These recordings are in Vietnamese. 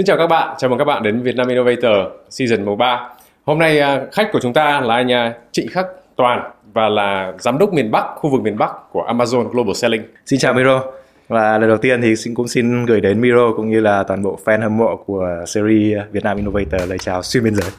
Xin chào các bạn, chào mừng các bạn đến Vietnam Innovator Season 13. Hôm nay à, khách của chúng ta là anh à, Trịnh Khắc Toàn và là giám đốc miền Bắc, khu vực miền Bắc của Amazon Global Selling. Xin chào Miro. Và lần đầu tiên thì xin cũng xin gửi đến Miro cũng như là toàn bộ fan hâm mộ của series Vietnam Innovator lời chào xuyên biên giới.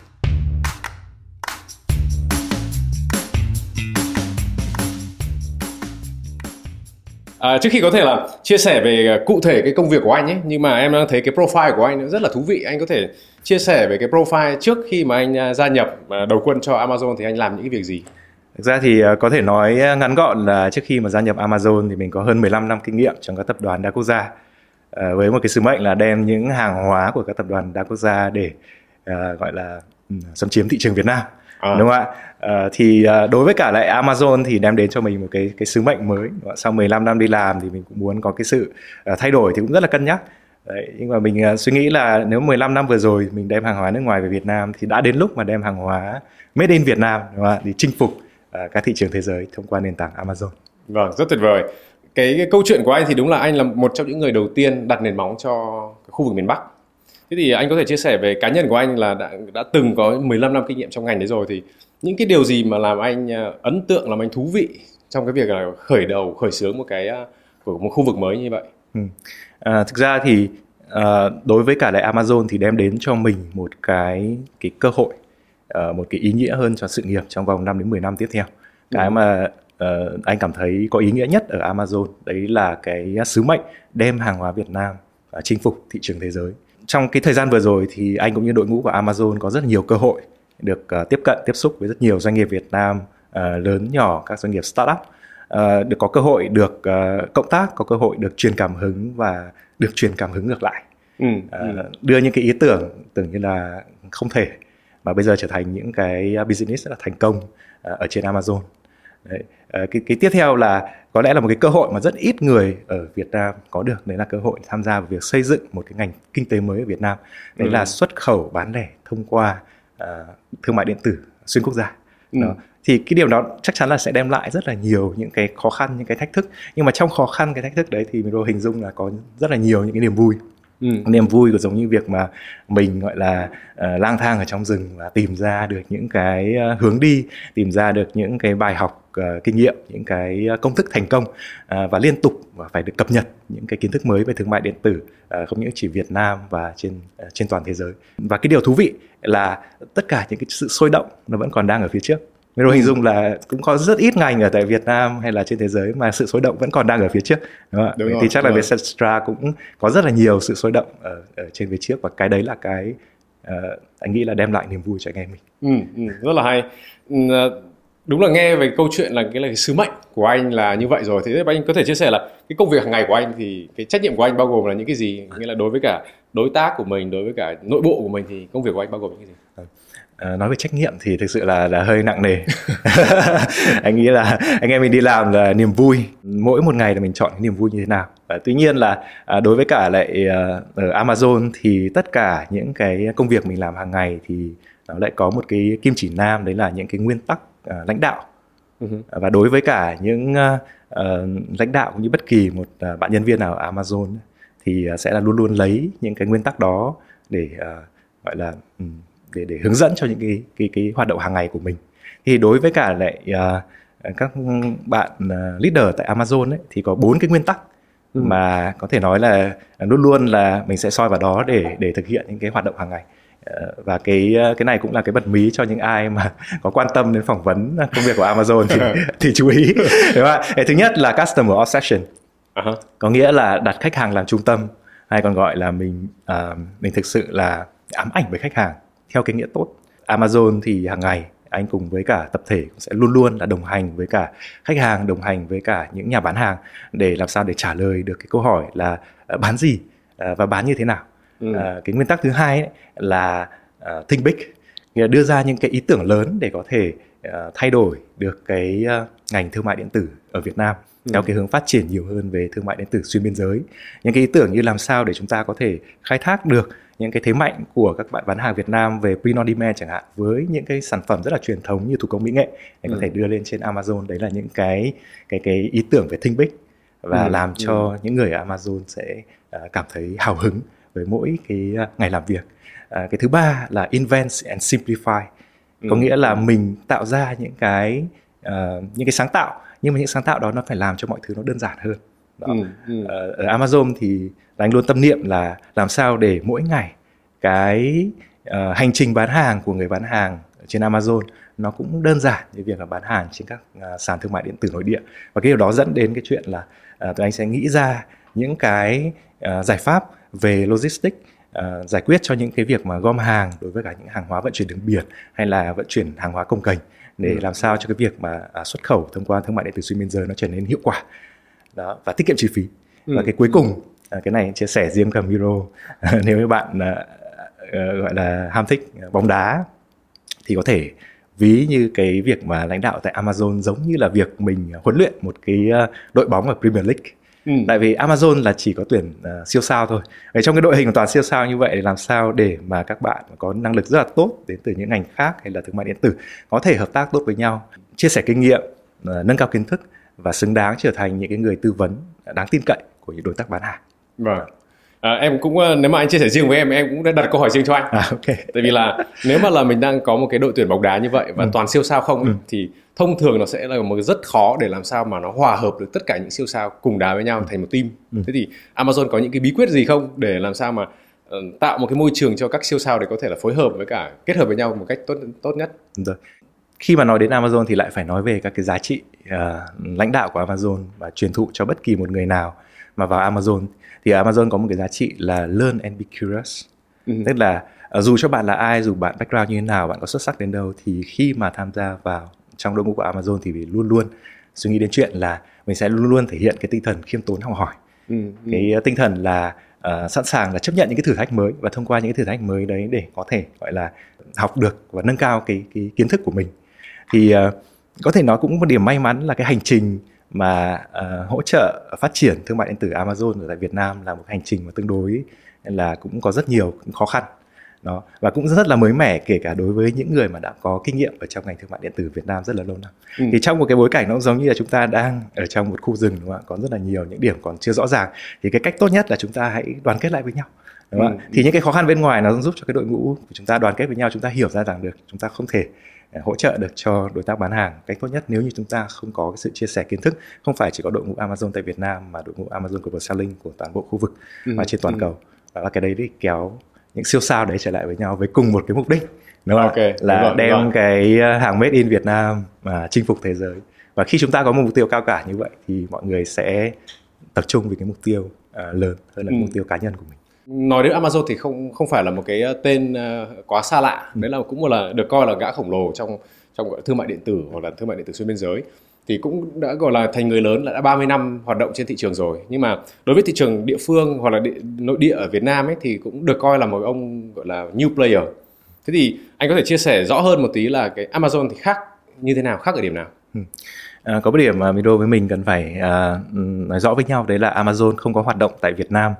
À, trước khi có thể là chia sẻ về à, cụ thể cái công việc của anh ấy nhưng mà em đang thấy cái profile của anh rất là thú vị. Anh có thể chia sẻ về cái profile trước khi mà anh à, gia nhập à, đầu quân cho Amazon thì anh làm những cái việc gì? Thực ra thì có thể nói ngắn gọn là trước khi mà gia nhập Amazon thì mình có hơn 15 năm kinh nghiệm trong các tập đoàn đa quốc gia. Với một cái sứ mệnh là đem những hàng hóa của các tập đoàn đa quốc gia để uh, gọi là um, xâm chiếm thị trường Việt Nam à. đúng không ạ Ờ, thì uh, đối với cả lại Amazon thì đem đến cho mình một cái cái sứ mệnh mới. Sau 15 năm đi làm thì mình cũng muốn có cái sự uh, thay đổi thì cũng rất là cân nhắc. Đấy, nhưng mà mình uh, suy nghĩ là nếu 15 năm vừa rồi mình đem hàng hóa nước ngoài về Việt Nam thì đã đến lúc mà đem hàng hóa made in Việt Nam đúng không để chinh phục uh, các thị trường thế giới thông qua nền tảng Amazon. Vâng, rất tuyệt vời. Cái, cái câu chuyện của anh thì đúng là anh là một trong những người đầu tiên đặt nền móng cho khu vực miền Bắc. Thế thì anh có thể chia sẻ về cá nhân của anh là đã đã từng có 15 năm kinh nghiệm trong ngành đấy rồi thì những cái điều gì mà làm anh à, ấn tượng làm anh thú vị trong cái việc là khởi đầu khởi xướng một cái à, của một khu vực mới như vậy. Ừ. À, thực ra thì à, đối với cả lại Amazon thì đem đến cho mình một cái cái cơ hội uh, một cái ý nghĩa hơn cho sự nghiệp trong vòng 5 đến 10 năm tiếp theo. Cái ừ. mà uh, anh cảm thấy có ý nghĩa nhất ở Amazon đấy là cái sứ mệnh đem hàng hóa Việt Nam uh, chinh phục thị trường thế giới trong cái thời gian vừa rồi thì anh cũng như đội ngũ của Amazon có rất nhiều cơ hội được uh, tiếp cận tiếp xúc với rất nhiều doanh nghiệp Việt Nam uh, lớn nhỏ các doanh nghiệp startup. Uh, được có cơ hội được uh, cộng tác có cơ hội được truyền cảm hứng và được truyền cảm hứng ngược lại. Ừ, uh, đưa những cái ý tưởng tưởng như là không thể mà bây giờ trở thành những cái business rất là thành công uh, ở trên Amazon. Đấy. À, cái, cái tiếp theo là có lẽ là một cái cơ hội mà rất ít người ở Việt Nam có được đấy là cơ hội tham gia vào việc xây dựng một cái ngành kinh tế mới ở Việt Nam đấy ừ. là xuất khẩu bán lẻ thông qua uh, thương mại điện tử xuyên quốc gia ừ. đó thì cái điều đó chắc chắn là sẽ đem lại rất là nhiều những cái khó khăn những cái thách thức nhưng mà trong khó khăn cái thách thức đấy thì mình hình dung là có rất là nhiều những cái niềm vui ừ. niềm vui của giống như việc mà mình gọi là uh, lang thang ở trong rừng và tìm ra được những cái uh, hướng đi tìm ra được những cái bài học uh, kinh nghiệm những cái công thức thành công uh, và liên tục và phải được cập nhật những cái kiến thức mới về thương mại điện tử uh, không những chỉ Việt Nam và trên uh, trên toàn thế giới và cái điều thú vị là tất cả những cái sự sôi động nó vẫn còn đang ở phía trước Miro hình dung là cũng có rất ít ngành ở tại Việt Nam hay là trên thế giới mà sự sôi động vẫn còn đang ở phía trước đúng không? Đúng rồi, thì chắc là Vietcetera cũng có rất là nhiều sự sôi động ở, ở trên phía trước và cái đấy là cái uh, anh nghĩ là đem lại niềm vui cho anh em mình. Ừ, ừ, rất là hay. Đúng là nghe về câu chuyện là cái là cái sứ mệnh của anh là như vậy rồi. Thì anh có thể chia sẻ là cái công việc hàng ngày của anh thì cái trách nhiệm của anh bao gồm là những cái gì? Nghĩa là đối với cả đối tác của mình đối với cả nội bộ của mình thì công việc của anh bao gồm những cái gì. À, nói về trách nhiệm thì thực sự là là hơi nặng nề. Anh nghĩ là anh em mình đi làm là niềm vui. Mỗi một ngày là mình chọn cái niềm vui như thế nào. Và tuy nhiên là à, đối với cả lại à, ở Amazon thì tất cả những cái công việc mình làm hàng ngày thì nó lại có một cái kim chỉ nam đấy là những cái nguyên tắc à, lãnh đạo uh-huh. và đối với cả những uh, lãnh đạo cũng như bất kỳ một uh, bạn nhân viên nào ở Amazon thì uh, sẽ là luôn luôn lấy những cái nguyên tắc đó để uh, gọi là um, để để hướng dẫn cho những cái cái cái hoạt động hàng ngày của mình thì đối với cả lại uh, các bạn uh, leader tại Amazon ấy, thì có bốn cái nguyên tắc ừ. mà có thể nói là luôn luôn là mình sẽ soi vào đó để để thực hiện những cái hoạt động hàng ngày và cái cái này cũng là cái bật mí cho những ai mà có quan tâm đến phỏng vấn công việc của Amazon thì thì chú ý. Đúng không ạ? Thứ nhất là customer obsession. Uh-huh. có nghĩa là đặt khách hàng làm trung tâm hay còn gọi là mình uh, mình thực sự là ám ảnh với khách hàng theo cái nghĩa tốt. Amazon thì hàng ngày anh cùng với cả tập thể cũng sẽ luôn luôn là đồng hành với cả khách hàng đồng hành với cả những nhà bán hàng để làm sao để trả lời được cái câu hỏi là ờ, bán gì? Ờ, và bán như thế nào ừ. Ờ, cái nguyên tắc thứ hai ấy là uh, think big nghĩa là đưa ra những cái ý tưởng lớn để có thể uh, thay đổi được cái uh, ngành thương mại điện tử ở Việt Nam ừ. theo cái hướng phát triển nhiều hơn về thương mại điện tử xuyên biên giới những cái ý tưởng như làm sao để chúng ta có thể khai thác được những cái thế mạnh của các bạn bán hàng Việt Nam về print on demand chẳng hạn với những cái sản phẩm rất là truyền thống như thủ công mỹ nghệ để ừ. có thể đưa lên trên Amazon đấy là những cái cái cái ý tưởng về think big và ừ. làm cho ừ. những người ở Amazon sẽ uh, cảm thấy hào hứng với mỗi cái ngày làm việc à, cái thứ ba là invent and simplify có ừ. nghĩa là mình tạo ra những cái uh, những cái sáng tạo nhưng mà những sáng tạo đó nó phải làm cho mọi thứ nó đơn giản hơn đó. Ừ, ừ. Ờ, ở Amazon thì anh luôn tâm niệm là làm sao để mỗi ngày cái uh, hành trình bán hàng của người bán hàng trên Amazon nó cũng đơn giản như việc là bán hàng trên các uh, sàn thương mại điện tử nội địa và cái điều đó dẫn đến cái chuyện là uh, tụi anh sẽ nghĩ ra những cái uh, giải pháp về logistics uh, giải quyết cho những cái việc mà gom hàng đối với cả những hàng hóa vận chuyển đường biển hay là vận chuyển hàng hóa công kềnh để ừ. làm sao cho cái việc mà uh, xuất khẩu thông qua thương mại điện tử xuyên biên giới nó trở nên hiệu quả đó và tiết kiệm chi phí ừ. và cái cuối cùng uh, cái này chia sẻ riêng cả Miro nếu như bạn uh, uh, gọi là ham thích bóng đá thì có thể ví như cái việc mà lãnh đạo tại Amazon giống như là việc mình huấn luyện một cái đội bóng ở Premier League Ừ. Tại vì Amazon là chỉ có tuyển uh, siêu sao thôi. Vậy trong cái đội hình toàn siêu sao như vậy thì làm sao để mà các bạn có năng lực rất là tốt đến từ những ngành khác hay là thương mại điện tử có thể hợp tác tốt với nhau, chia sẻ kinh nghiệm, uh, nâng cao kiến thức và xứng đáng trở thành những cái người tư vấn đáng tin cậy của những đối tác bán hàng. Vâng. À, em cũng ờ, nếu mà anh chia sẻ riêng với em em cũng đã đặt câu hỏi riêng cho anh. À, okay. Tại vì là nếu mà là mình đang có một cái đội tuyển bóng đá như vậy và ừ. toàn siêu sao không ừ. thì thông thường nó sẽ là một cái rất khó để làm sao mà nó hòa hợp được tất cả những siêu sao cùng đá với nhau ừ. thành một team. Ừ. Thế thì Amazon có những cái bí quyết gì không để làm sao mà uh, tạo một cái môi trường cho các siêu sao để có thể là phối hợp với cả kết hợp với nhau một cách tốt tốt nhất. Rồi. Khi mà nói đến Amazon thì lại phải nói về các cái giá trị uh, lãnh đạo của Amazon và truyền thụ cho bất kỳ một người nào mà vào Amazon thì Amazon có một cái giá trị là learn and be curious ừ. tức là uh, dù cho bạn là ai dù bạn background như thế nào bạn có xuất sắc đến đâu thì khi mà tham gia vào trong đội ngũ của Amazon thì luôn luôn suy nghĩ đến chuyện là mình sẽ luôn luôn thể hiện cái tinh thần khiêm tốn học hỏi ừ, ừ. cái tinh thần là uh, sẵn sàng là chấp nhận những cái thử thách mới và thông qua những cái thử thách mới đấy để có thể gọi là học được và nâng cao cái cái kiến thức của mình thì uh, có thể nói cũng một điểm may mắn là cái hành trình mà uh, hỗ trợ phát triển thương mại điện tử Amazon ở tại Việt Nam là một hành trình mà tương đối là cũng có rất nhiều khó khăn đó và cũng rất là mới mẻ kể cả đối với những người mà đã có kinh nghiệm ở trong ngành thương mại điện tử Việt Nam rất là lâu năm ừ. thì trong một cái bối cảnh nó giống như là chúng ta đang ở trong một khu rừng đúng không ạ có rất là nhiều những điểm còn chưa rõ ràng thì cái cách tốt nhất là chúng ta hãy đoàn kết lại với nhau đúng không? Ừ. thì những cái khó khăn bên ngoài nó giúp cho cái đội ngũ của chúng ta đoàn kết với nhau chúng ta hiểu ra rằng được chúng ta không thể hỗ trợ được cho đối tác bán hàng cách tốt nhất nếu như chúng ta không có cái sự chia sẻ kiến thức không phải chỉ có đội ngũ Amazon tại Việt Nam mà đội ngũ Amazon Global Selling của toàn bộ khu vực ừ. và trên toàn ừ. cầu và cái đấy để kéo những siêu sao đấy trở lại với nhau với cùng một cái mục đích đúng không? Okay, là đúng đem đúng cái ờ, hàng made in Việt Nam mà chinh phục thế giới và khi chúng ta có một mục tiêu cao cả như vậy thì mọi người sẽ tập trung vì cái mục tiêu uh, lớn hơn là ừ. mục tiêu cá nhân của mình nói đến Amazon thì không không phải là một cái ờ, tên uh, quá xa lạ. Ừ. đấy là cũng một là được coi là gã khổng lồ trong trong gọi thương mại điện tử hoặc là thương mại điện tử xuyên biên giới. Thì cũng đã gọi là thành người lớn là đã 30 năm hoạt động trên thị trường rồi. Nhưng mà đối với thị trường địa phương hoặc là địa, nội địa ở Việt Nam ấy thì cũng được coi là một ông gọi là new player. Thế thì anh có thể chia sẻ rõ hơn một tí là cái Amazon thì khác như thế nào khác ở điểm nào? Ừ. À, có một điểm mà Mido với mình cần phải à, nói rõ với nhau đấy là Amazon không có hoạt động tại Việt Nam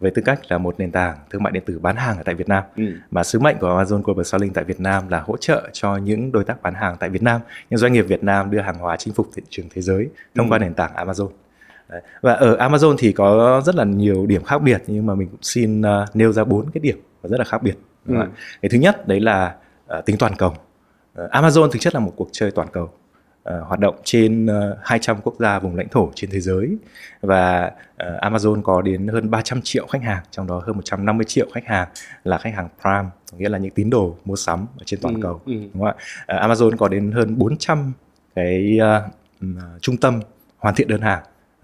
với tư cách là một nền tảng thương mại điện tử bán hàng ở tại Việt Nam ừ. mà sứ mệnh của Amazon Global Selling tại Việt Nam là hỗ trợ cho những đối tác bán hàng tại Việt Nam những doanh nghiệp Việt Nam đưa hàng hóa chinh phục thị trường thế giới thông ừ. qua nền tảng Amazon Đấy. và ở Amazon thì có rất là nhiều điểm khác biệt nhưng mà mình cũng xin uh, nêu ra bốn cái điểm và rất là khác biệt ừ. cái thứ nhất đấy là uh, tính toàn cầu uh, Amazon thực chất là một cuộc chơi toàn cầu hoạt động trên uh, ờ, 200 quốc gia vùng lãnh thổ trên thế giới và uh, Amazon có đến hơn 300 triệu khách hàng trong đó hơn 150 triệu khách hàng là khách hàng Prime nghĩa là những tín đồ mua sắm ở trên toàn ừ, cầu ừ. đúng không ạ Amazon có đến hơn 400 cái uh, trung tâm hoàn thiện đơn hàng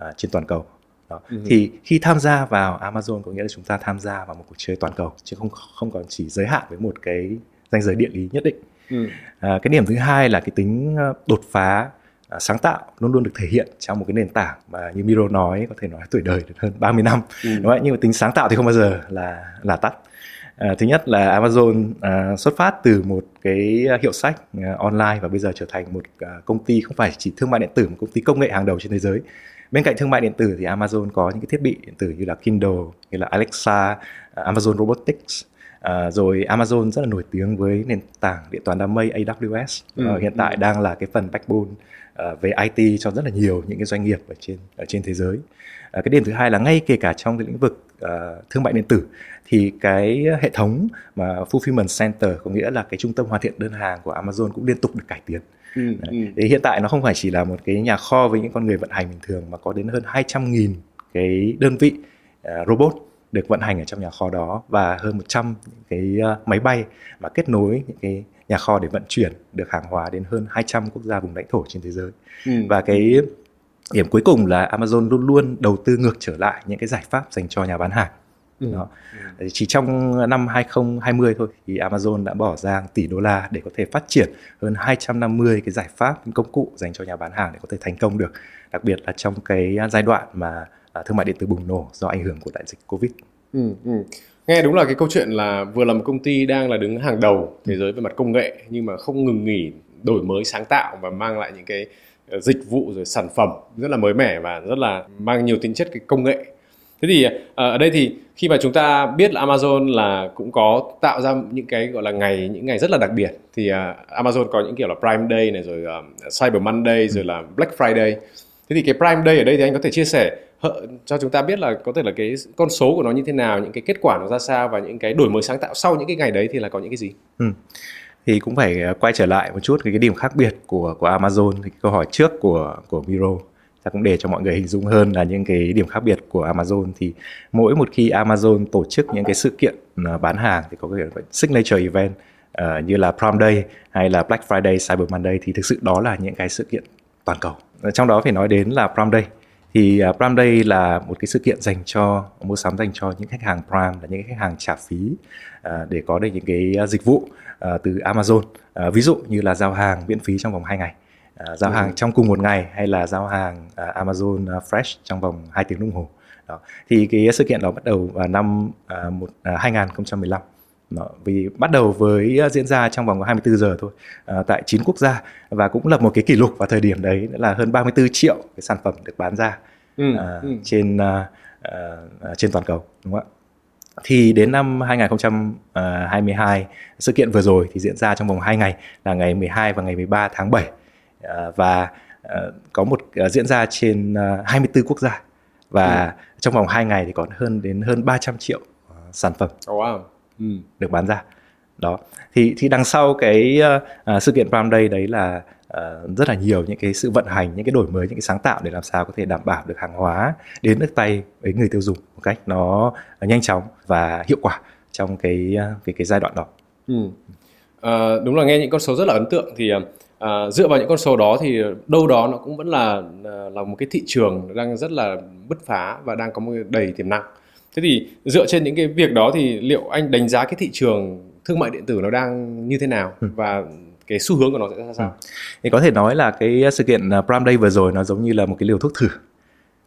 uh, trên toàn cầu đó. Ừ. thì khi tham gia vào Amazon có nghĩa là chúng ta tham gia vào một cuộc chơi toàn cầu chứ không không còn chỉ giới hạn với một cái danh giới địa lý nhất định Ừ. À, cái điểm thứ hai là cái tính ờ, đột phá à, sáng tạo luôn luôn được thể hiện trong một cái nền tảng mà như Miro nói có thể nói tuổi đời được hơn 30 năm ừ. đúng không? nhưng mà tính sáng tạo thì không bao giờ là là tắt à, thứ nhất là Amazon à, xuất phát từ một cái hiệu sách à, online và bây giờ trở thành một à, công ty không phải chỉ thương mại điện tử một công ty công nghệ hàng đầu trên thế giới bên cạnh thương mại điện tử thì Amazon có những cái thiết bị điện tử như là Kindle như là Alexa Amazon Robotics À, rồi Amazon rất là nổi tiếng với nền tảng điện toán đám mây AWS ừ. uh, hiện tại đang là cái phần backbone uh, về IT cho rất là nhiều những cái doanh nghiệp ở trên ở trên thế giới. Uh, cái điểm thứ hai là ngay kể cả trong cái lĩnh vực uh, thương mại điện tử thì cái hệ thống mà fulfillment center có nghĩa là cái trung tâm hoàn thiện đơn hàng của Amazon cũng liên tục được cải tiến. Ừ, ừ. Thì hiện tại nó không phải chỉ là một cái nhà kho với những con người vận hành bình thường mà có đến hơn 200.000 cái đơn vị uh, robot được vận hành ở trong nhà kho đó và hơn 100 cái uh, máy bay mà kết nối những cái nhà kho để vận chuyển được hàng hóa đến hơn 200 quốc gia vùng lãnh thổ trên thế giới. Ừ. Và cái điểm cuối cùng là Amazon luôn luôn đầu tư ngược trở lại những cái giải pháp dành cho nhà bán hàng. Ừ. Đó. Ừ. Chỉ trong năm 2020 thôi thì Amazon đã bỏ ra tỷ đô la để có thể phát triển hơn 250 cái giải pháp công cụ dành cho nhà bán hàng để có thể thành công được. Đặc biệt là trong cái giai đoạn mà thương mại điện tử bùng nổ do ảnh hưởng của đại dịch Covid. Ừ, ừ. Nghe đúng là cái câu chuyện là vừa là một công ty đang là đứng hàng đầu thế giới về mặt công nghệ nhưng mà không ngừng nghỉ đổi mới sáng tạo và mang lại những cái ờ, dịch vụ rồi sản phẩm rất là mới mẻ và rất là mang nhiều tính chất cái công nghệ thế thì ờ, ở đây thì khi mà chúng ta biết là Amazon là cũng có tạo ra những cái gọi là ngày những ngày rất là đặc biệt thì ờ, Amazon có những kiểu là Prime Day này rồi Cyber Monday rồi là Black Friday thế thì cái Prime Day ở đây thì anh có thể chia sẻ cho chúng ta biết là có thể là cái con số của nó như thế nào những cái kết quả nó ra sao và những cái đổi mới sáng tạo sau những cái ngày đấy thì là có những cái gì ừ. thì cũng phải à, quay trở lại một chút cái, cái điểm khác biệt của của Amazon thì câu hỏi trước của của Miro ta cũng để cho mọi người hình dung hơn là những cái điểm khác biệt của Amazon thì mỗi một khi Amazon tổ chức những cái sự kiện à, bán hàng thì có cái signature event uh, như là Prime Day hay là Black Friday, Cyber Monday thì thực sự đó là những cái sự kiện toàn cầu. Trong đó phải nói đến là Prime Day thì uh, Prime Day là một cái sự kiện dành cho mua sắm dành cho những khách hàng Prime là những khách hàng trả phí uh, để có được những cái uh, dịch vụ uh, từ Amazon uh, ví dụ như là giao hàng miễn phí trong vòng 2 ngày uh, giao ừ. hàng trong cùng một ngày hay là giao hàng uh, Amazon Fresh trong vòng 2 tiếng đồng hồ đó. thì cái sự kiện đó bắt đầu vào năm uh, một, uh, 2015 đó, vì bắt đầu với diễn ra trong vòng 24 giờ thôi à, tại 9 quốc gia và cũng lập một cái kỷ lục vào thời điểm đấy là hơn 34 triệu cái sản phẩm được bán ra ừ, à, ừ. trên à, à, trên toàn cầu đúng không ạ? Thì đến năm 2022 sự kiện vừa rồi thì diễn ra trong vòng 2 ngày là ngày 12 và ngày 13 tháng 7 à, và à, có một à, diễn ra trên à, 24 quốc gia và ừ. trong vòng 2 ngày thì có hơn đến hơn 300 triệu sản phẩm. Wow ừ. được bán ra đó thì thì đằng sau cái uh, sự kiện Prime Day đấy là uh, rất là nhiều những cái sự vận hành những cái đổi mới những cái sáng tạo để làm sao có thể đảm bảo được hàng hóa đến nước tay với người tiêu dùng một cách nó nhanh chóng và hiệu quả trong cái cái cái giai đoạn đó. Ừ. À, đúng là nghe những con số rất là ấn tượng thì à, dựa vào những con số đó thì đâu đó nó cũng vẫn là là một cái thị trường đang rất là bứt phá và đang có một đầy tiềm năng thế thì dựa trên những cái việc đó thì liệu anh đánh giá cái thị trường thương mại điện tử nó đang như thế nào ừ. và cái xu hướng của nó sẽ ra sao? Ừ. Thì có thể nói là cái sự kiện à, Prime Day vừa rồi nó giống như là một cái liều thuốc thử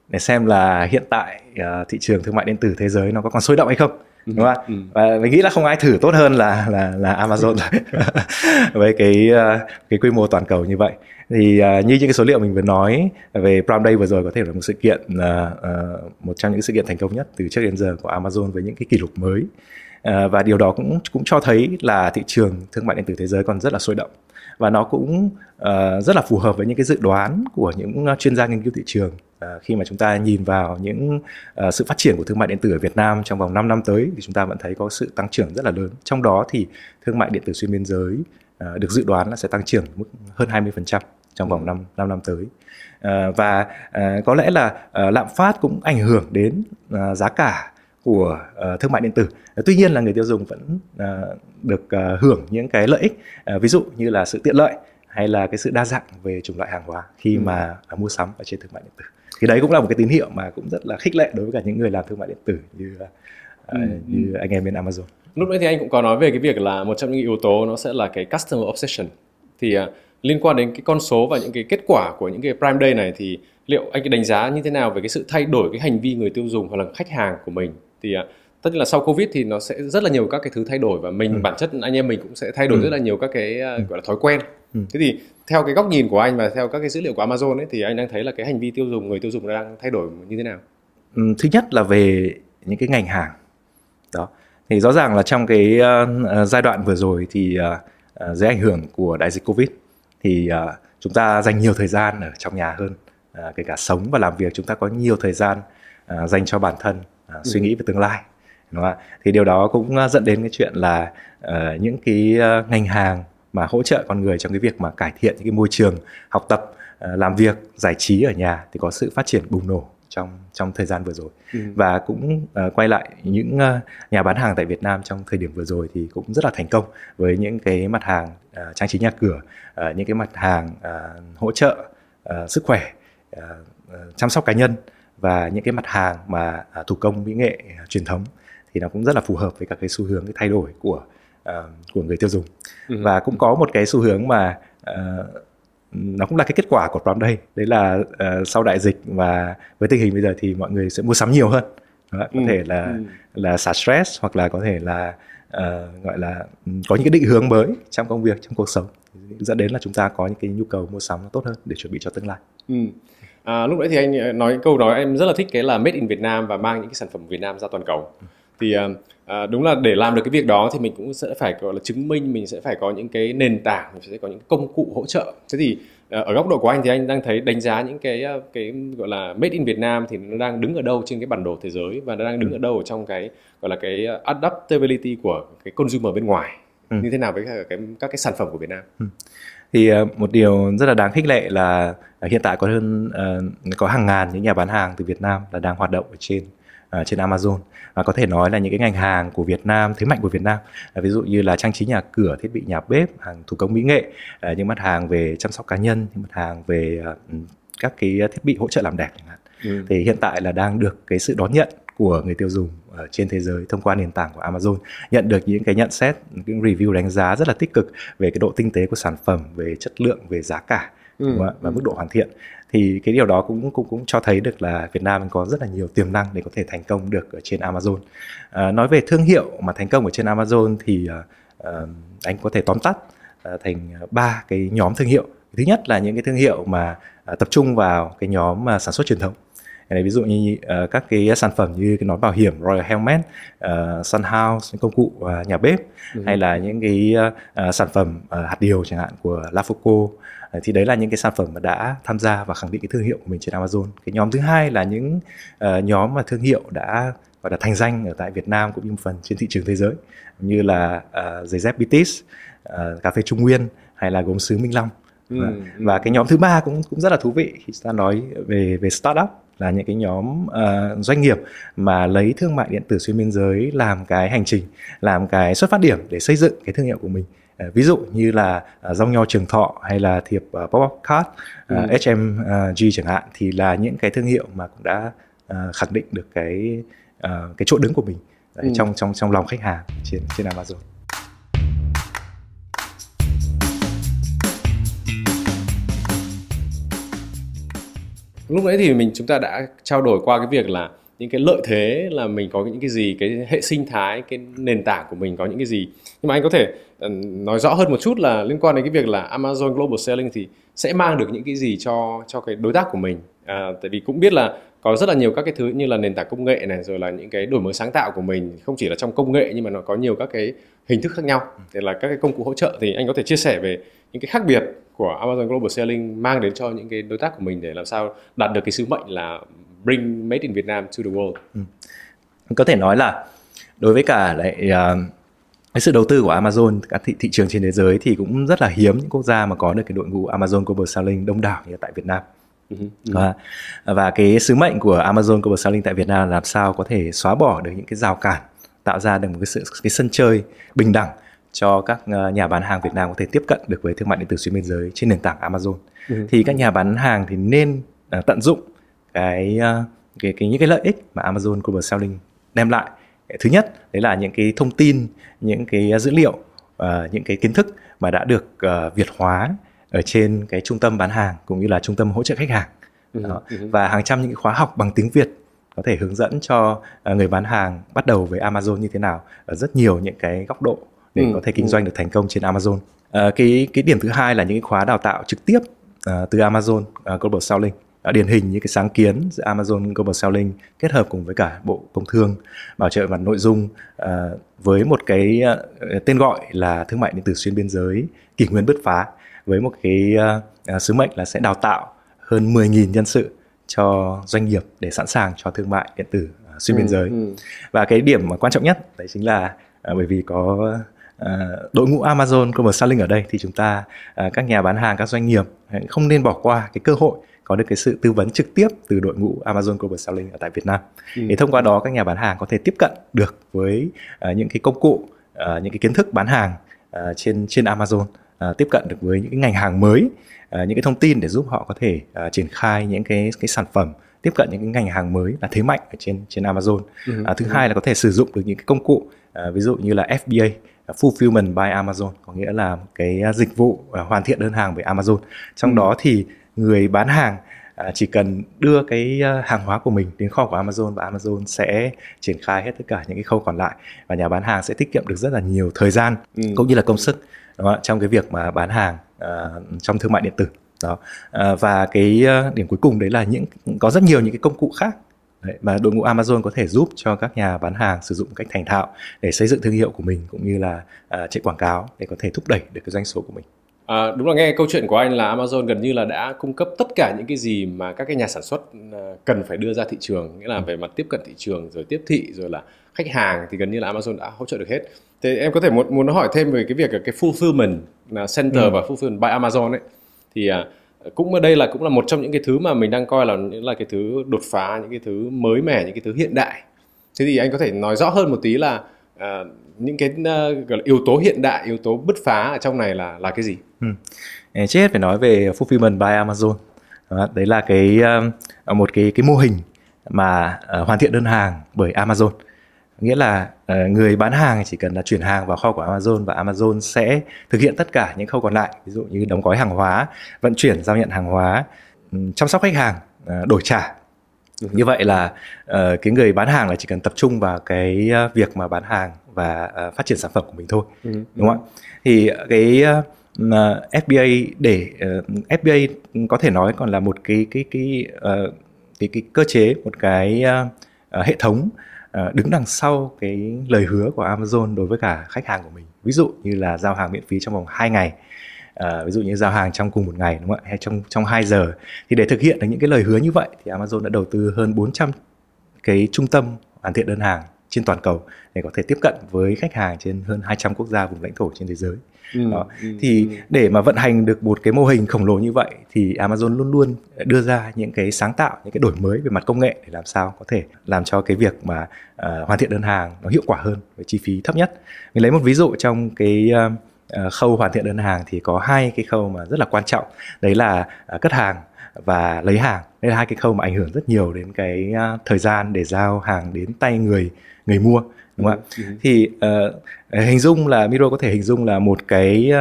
để xem là hiện tại uh, thị trường thương mại điện tử thế giới nó có còn sôi động hay không ừ. đúng không? Ừ. Và mình nghĩ là không ai thử tốt hơn là là là Amazon rồi với cái uh, cái quy mô toàn cầu như vậy thì uh, như những cái số liệu mình vừa nói về Prime Day vừa rồi có thể là một sự kiện uh, uh, một trong những sự kiện thành công nhất từ trước đến giờ của Amazon với những cái kỷ lục mới. Uh, và điều đó cũng cũng cho thấy là thị trường thương mại điện tử thế giới còn rất là sôi động. Và nó cũng uh, rất là phù hợp với những cái dự đoán của những chuyên gia nghiên cứu thị trường uh, khi mà chúng ta nhìn vào những uh, sự phát triển của thương mại điện tử ở Việt Nam trong vòng 5 năm tới thì chúng ta vẫn thấy có sự tăng trưởng rất là lớn. Trong đó thì thương mại điện tử xuyên biên giới được dự đoán là sẽ tăng trưởng mức hơn 20% trong vòng 5, 5 năm tới. À, và à, có lẽ là à, lạm phát cũng ảnh hưởng đến à, giá cả của uh, thương mại điện tử. Uh, tuy nhiên là người tiêu dùng vẫn uh, được uh, hưởng những cái lợi ích, uh, ví dụ như là sự tiện lợi hay là cái sự đa dạng về chủng loại hàng hóa khi ừ. mà uh, mua sắm ở trên thương mại điện tử. Thì đấy cũng là một cái tín hiệu mà cũng rất là khích lệ đối với cả những người làm thương mại điện tử như uh, ừ. như anh em bên Amazon. Lúc nãy thì anh cũng có nói về cái việc là một trong những yếu tố nó sẽ là cái customer obsession. Thì uh, liên quan đến cái con số và những cái kết quả của những cái Prime Day này thì liệu anh đánh giá như thế nào về cái sự thay đổi cái hành vi người tiêu dùng hoặc là khách hàng của mình thì uh, tất nhiên là sau Covid thì nó sẽ rất là nhiều các cái thứ thay đổi và mình ừ. bản chất anh em mình cũng sẽ thay đổi ừ. rất là nhiều các cái uh, gọi là thói quen. Ừ. Thế thì theo cái góc nhìn của anh và theo các cái dữ liệu của Amazon ấy thì anh đang thấy là cái hành vi tiêu dùng người tiêu dùng đang thay đổi như thế nào? Ừ, thứ nhất là về những cái ngành hàng đó thì rõ ràng là trong cái uh, giai đoạn vừa rồi thì uh, dưới ảnh hưởng của đại dịch Covid thì uh, chúng ta dành nhiều thời gian ở trong nhà hơn uh, kể cả sống và làm việc chúng ta có nhiều thời gian uh, dành cho bản thân uh, suy nghĩ về tương lai đúng không ạ? Thì điều đó cũng dẫn đến cái chuyện là uh, những cái uh, ngành hàng mà hỗ trợ con người trong cái việc mà cải thiện những cái môi trường học tập uh, làm việc giải trí ở nhà thì có sự phát triển bùng nổ trong trong thời gian vừa rồi ừ. và cũng uh, quay lại những uh, nhà bán hàng tại Việt Nam trong thời điểm vừa rồi thì cũng rất là thành công với những cái mặt hàng uh, trang trí nhà cửa uh, những cái mặt hàng uh, hỗ trợ uh, sức khỏe uh, chăm sóc cá nhân và những cái mặt hàng mà uh, thủ công mỹ nghệ uh, truyền thống thì nó cũng rất là phù hợp với các cái xu hướng cái thay đổi của uh, của người tiêu dùng ừ. và cũng có một cái xu hướng mà uh, nó cũng là cái kết quả của Prime Day đấy là uh, sau đại dịch và với tình hình bây giờ thì mọi người sẽ mua sắm nhiều hơn đó, có ừ. thể là ừ. là xả stress hoặc là có thể là uh, gọi là có những cái định hướng mới trong công việc trong cuộc sống dẫn đến là chúng ta có những cái nhu cầu mua sắm tốt hơn để chuẩn bị cho tương lai. Ừ. À, lúc nãy thì anh nói câu nói em rất là thích cái là made in Việt Nam và mang những cái sản phẩm Việt Nam ra toàn cầu. Ừ. Thì uh, à, đúng là để làm được cái việc đó thì mình cũng sẽ phải gọi là chứng minh mình sẽ phải có những cái nền tảng mình sẽ có những công cụ hỗ trợ thế thì à, ở góc độ của anh thì anh đang thấy đánh giá những cái à, cái gọi là made in Việt Nam thì nó đang đứng ở đâu trên cái bản đồ thế giới và nó đang đứng ở đâu ở trong cái gọi là cái adaptability của cái consumer bên ngoài ừ. như thế nào với các cái các cái sản phẩm của Việt Nam ừ. thì một điều rất là đáng khích lệ là hiện tại có hơn có hàng ngàn những nhà bán hàng từ Việt Nam là đang hoạt động ở trên uh, trên Amazon. Và có thể nói là những cái ngành hàng của Việt Nam thế mạnh của Việt Nam uh, ví dụ như là trang trí nhà cửa thiết bị nhà bếp hàng thủ công mỹ nghệ uh, những mặt hàng về chăm sóc cá nhân những mặt hàng về uh, các cái thiết bị hỗ trợ làm đẹp chẳng hạn. Ừ. thì hiện tại là đang được cái sự đón nhận của người tiêu dùng ở trên thế giới thông qua nền tảng của Amazon nhận được những cái nhận xét những review đánh giá rất là tích cực về cái độ tinh tế của sản phẩm về chất lượng về giá cả ừ. và mức độ hoàn thiện thì cái điều đó cũng cũng cũng cho thấy được là Việt Nam có rất là nhiều tiềm năng để có thể thành công được ở trên Amazon. À, nói về thương hiệu mà thành công ở trên Amazon thì à, à anh có thể tóm tắt à, thành ba cái nhóm thương hiệu. Thứ nhất là những cái thương hiệu mà à, tập trung vào cái nhóm mà sản xuất truyền thống. Này, ví dụ như uh, các cái sản phẩm như cái nón bảo hiểm Royal Helmet, uh, Sun House, những công cụ uh, nhà bếp ừ. hay là những cái uh, sản phẩm uh, hạt điều chẳng hạn của Lafoco Ờ, thì đấy là những cái sản phẩm mà đã tham gia và khẳng định cái thương hiệu của mình trên Amazon cái nhóm thứ hai là những uh, nhóm mà thương hiệu đã gọi là thành danh ở tại Việt Nam cũng như một phần trên thị trường thế giới như là uh, giày dép Bitis, uh, cà phê Trung Nguyên hay là gốm sứ Minh Long ừ, và, ừ. và cái nhóm thứ ba cũng cũng rất là thú vị khi ta nói về về startup là những cái nhóm uh, doanh nghiệp mà lấy thương mại điện tử xuyên biên giới làm cái hành trình làm cái xuất phát điểm để xây dựng cái thương hiệu của mình Ờ, ví dụ như là uh, rong nho trường thọ hay là thiệp uh, pop up card uh, ừ. HMG chẳng hạn thì là những cái thương hiệu mà cũng đã uh, khẳng định được cái uh, cái chỗ đứng của mình ừ. trong trong trong lòng khách hàng trên trên Amazon. Lúc đấy thì mình chúng ta đã trao đổi qua cái việc là những cái lợi thế là mình có những cái gì cái hệ sinh thái cái nền tảng của mình có những cái gì. Nhưng mà anh có thể nói rõ hơn một chút là liên quan đến cái việc là Amazon Global Selling thì sẽ mang được những cái gì cho cho cái đối tác của mình? À, tại vì cũng biết là có rất là nhiều các cái thứ như là nền tảng công nghệ này rồi là những cái đổi mới sáng tạo của mình không chỉ là trong công nghệ nhưng mà nó có nhiều các cái hình thức khác nhau. Thì là các cái công cụ hỗ trợ thì anh có thể chia sẻ về những cái khác biệt của Amazon Global Selling mang đến cho những cái đối tác của mình để làm sao đạt được cái sứ mệnh là bring made in Vietnam to the world. Ừ. Có thể nói là đối với cả lại uh, cái sự đầu tư của Amazon các thị, thị trường trên thế giới thì cũng rất là hiếm những quốc gia mà có được cái đội ngũ Amazon Global Selling đông đảo như tại Việt Nam. Uh-huh. Và, và cái sứ mệnh của Amazon Global Selling tại Việt Nam là làm sao có thể xóa bỏ được những cái rào cản tạo ra được một cái sự cái sân chơi bình đẳng cho các ờ, nhà bán hàng Việt Nam có thể tiếp cận được với thương mại điện tử xuyên biên giới trên nền tảng Amazon. Uh-huh. Thì các nhà bán hàng thì nên uh, tận dụng cái, uh, cái cái những cái lợi ích mà Amazon Global Selling đem lại thứ nhất đấy là những cái thông tin những cái dữ liệu uh, những cái kiến thức mà đã được uh, việt hóa ở trên cái trung tâm bán hàng cũng như là trung tâm hỗ trợ khách hàng ừ, Đó. Ừ. và hàng trăm những cái khóa học bằng tiếng việt có thể hướng dẫn cho người bán hàng bắt đầu với Amazon như thế nào ở rất nhiều những cái góc độ để ừ, có thể kinh ừ. doanh được thành công trên Amazon. Uh, cái cái điểm thứ hai là những cái khóa đào tạo trực tiếp uh, từ Amazon uh, Global Selling điển hình như cái sáng kiến giữa Amazon Global Selling kết hợp cùng với cả Bộ Công Thương bảo trợ mặt nội dung uh, với một cái uh, tên gọi là thương mại điện tử xuyên biên giới kỷ nguyên bứt phá với một cái uh, sứ mệnh là sẽ đào tạo hơn 10.000 nhân sự cho doanh nghiệp để sẵn sàng cho thương mại điện tử xuyên biên giới ừ. và cái điểm mà quan trọng nhất đấy chính là uh, bởi vì có đội ngũ Amazon Global Selling ở đây thì chúng ta uh, các nhà bán hàng các doanh nghiệp không nên bỏ qua cái cơ hội có được cái sự tư vấn trực tiếp từ đội ngũ Amazon Global Selling ở tại Việt Nam. Ừ. Thông qua đó các nhà bán hàng có thể tiếp cận được với uh, những cái công cụ, uh, những cái kiến thức bán hàng uh, trên trên Amazon, uh, tiếp cận được với những cái ngành hàng mới, uh, những cái thông tin để giúp họ có thể uh, triển khai những cái cái sản phẩm tiếp cận những cái ngành hàng mới là thế mạnh ở trên trên Amazon. Ừ. Uh, thứ ừ. hai là có thể sử dụng được những cái công cụ uh, ví dụ như là FBA fulfillment by Amazon có nghĩa là cái dịch vụ hoàn thiện đơn hàng với Amazon trong ừ. đó thì người bán hàng à, chỉ cần đưa cái à, hàng hóa của mình đến kho của Amazon và Amazon sẽ triển khai hết tất cả những cái khâu còn lại và nhà bán hàng sẽ tiết kiệm được rất là nhiều thời gian ừ. cũng như là công sức đó, trong cái việc mà bán hàng uh, trong thương mại điện tử đó uh, và cái uh, điểm cuối cùng đấy là những có rất nhiều những cái công cụ khác Đấy, mà đội ngũ Amazon có thể giúp cho các nhà bán hàng sử dụng cách thành thạo để xây dựng thương hiệu của mình cũng như là uh, chạy quảng cáo để có thể thúc đẩy được cái doanh số của mình. À, đúng là nghe câu chuyện của anh là Amazon gần như là đã cung cấp tất cả những cái gì mà các cái nhà sản xuất à, cần phải đưa ra thị trường nghĩa là về mặt tiếp cận thị trường rồi tiếp thị rồi là khách hàng thì gần như là Amazon đã hỗ trợ được hết. Thế em có thể muốn muốn hỏi thêm về cái việc cái fulfillment center ừ. và fulfillment by Amazon ấy thì à, cũng ở đây là cũng là một trong những cái thứ mà mình đang coi là những là cái thứ đột phá những cái thứ mới mẻ những cái thứ hiện đại. Thế thì anh có thể nói rõ hơn một tí là uh, những cái uh, gọi là yếu tố hiện đại yếu tố bứt phá ở trong này là là cái gì ừ. trước hết phải nói về fulfillment by Amazon đó, đấy là cái uh, một cái cái mô hình mà uh, hoàn thiện đơn hàng bởi Amazon nghĩa là uh, người bán hàng chỉ cần là chuyển hàng vào kho của Amazon và Amazon sẽ thực hiện tất cả những khâu còn lại ví dụ như đóng gói hàng hóa vận chuyển giao nhận hàng hóa chăm sóc khách hàng uh, đổi trả. Như vậy là uh, cái người bán hàng là chỉ cần tập trung vào cái uh, việc mà bán hàng và uh, phát triển sản phẩm của mình thôi ừ. đúng không ạ? thì cái uh, FBA để uh, FBA có thể nói còn là một cái cái cái uh, cái, cái cơ chế một cái uh, hệ thống Ờ, đứng đằng sau cái lời hứa của Amazon đối với cả khách hàng của mình. Ví dụ như là giao hàng miễn phí trong vòng 2 ngày. Uh, ví dụ như giao hàng trong cùng một ngày đúng không ạ? Hay trong trong 2 giờ. Thì để thực hiện được những cái lời hứa như vậy thì Amazon đã đầu tư hơn 400 cái trung tâm hoàn thiện đơn hàng trên toàn cầu để có thể tiếp cận với khách hàng trên hơn 200 quốc gia vùng lãnh thổ trên thế giới. Ừ, đó. Ừ, thì ừ. để mà vận hành được một cái mô hình khổng lồ như vậy thì Amazon luôn luôn đưa ra những cái sáng tạo, những cái đổi mới về mặt công nghệ để làm sao có thể làm cho cái việc mà uh, hoàn thiện đơn hàng nó hiệu quả hơn với chi phí thấp nhất. Mình lấy một ví dụ trong cái uh, khâu hoàn thiện đơn hàng thì có hai cái khâu mà rất là quan trọng. Đấy là uh, cất hàng và lấy hàng. Đây là hai cái khâu mà ảnh hưởng rất nhiều đến cái thời gian để giao hàng đến tay người người mua đúng không ạ ừ. thì uh, hình dung là Miro có thể hình dung là một cái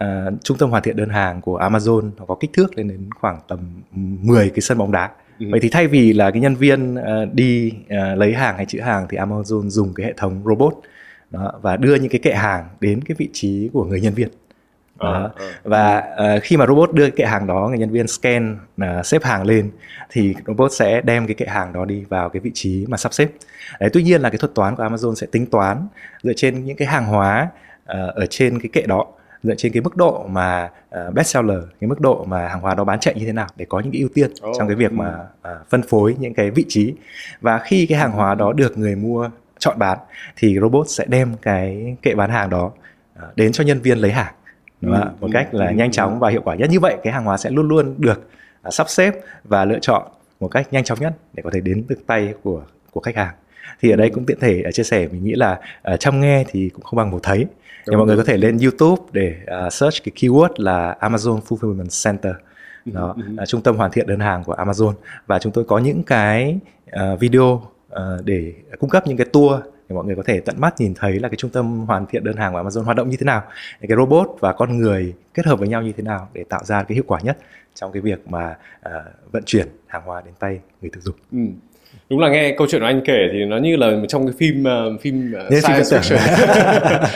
uh, trung tâm hoàn thiện đơn hàng của Amazon nó có kích thước lên đến khoảng tầm 10 cái sân bóng đá Ừ. Vậy thì thay vì là cái nhân viên uh, đi uh, lấy hàng hay chữ hàng thì Amazon dùng cái hệ thống robot đó, và đưa những cái kệ hàng đến cái vị trí của người nhân viên. Đó. À, à. Và uh, khi mà robot đưa cái kệ hàng đó, người nhân viên scan uh, xếp hàng lên thì robot sẽ đem cái kệ hàng đó đi vào cái vị trí mà sắp xếp. Đấy, tuy nhiên là cái thuật toán của Amazon sẽ tính toán dựa trên những cái hàng hóa uh, ở trên cái kệ đó dựa trên cái mức độ mà uh, best seller cái mức độ mà hàng hóa đó bán chạy như thế nào để có những cái ưu tiên oh. trong cái việc mà uh, phân phối những cái vị trí và khi cái hàng hóa đó được người mua chọn bán thì robot sẽ đem cái kệ bán hàng đó uh, đến cho nhân viên lấy hàng đúng không? Một cách là nhanh chóng và hiệu quả nhất. Như vậy cái hàng hóa sẽ luôn luôn được uh, sắp xếp và lựa chọn một cách nhanh chóng nhất để có thể đến được tay của của khách hàng. Thì ở đây cũng tiện thể uh, chia sẻ mình nghĩ là uh, trong nghe thì cũng không bằng một thấy. Thì mọi người có thể lên YouTube để uh, search cái keyword là Amazon Fulfillment Center. Đó uh, trung tâm hoàn thiện đơn hàng của Amazon. Và chúng tôi có những cái uh, video uh, để cung cấp những cái tour để mọi người có thể tận mắt nhìn thấy là cái trung tâm hoàn thiện đơn hàng của Amazon hoạt động như thế nào, cái robot và con người kết hợp với nhau như thế nào để tạo ra cái hiệu quả nhất trong cái việc mà uh, vận chuyển hàng hóa đến tay người tiêu dùng. Ừ. Đúng là nghe câu chuyện của anh kể thì nó như là trong cái phim uh, phim uh, science fiction.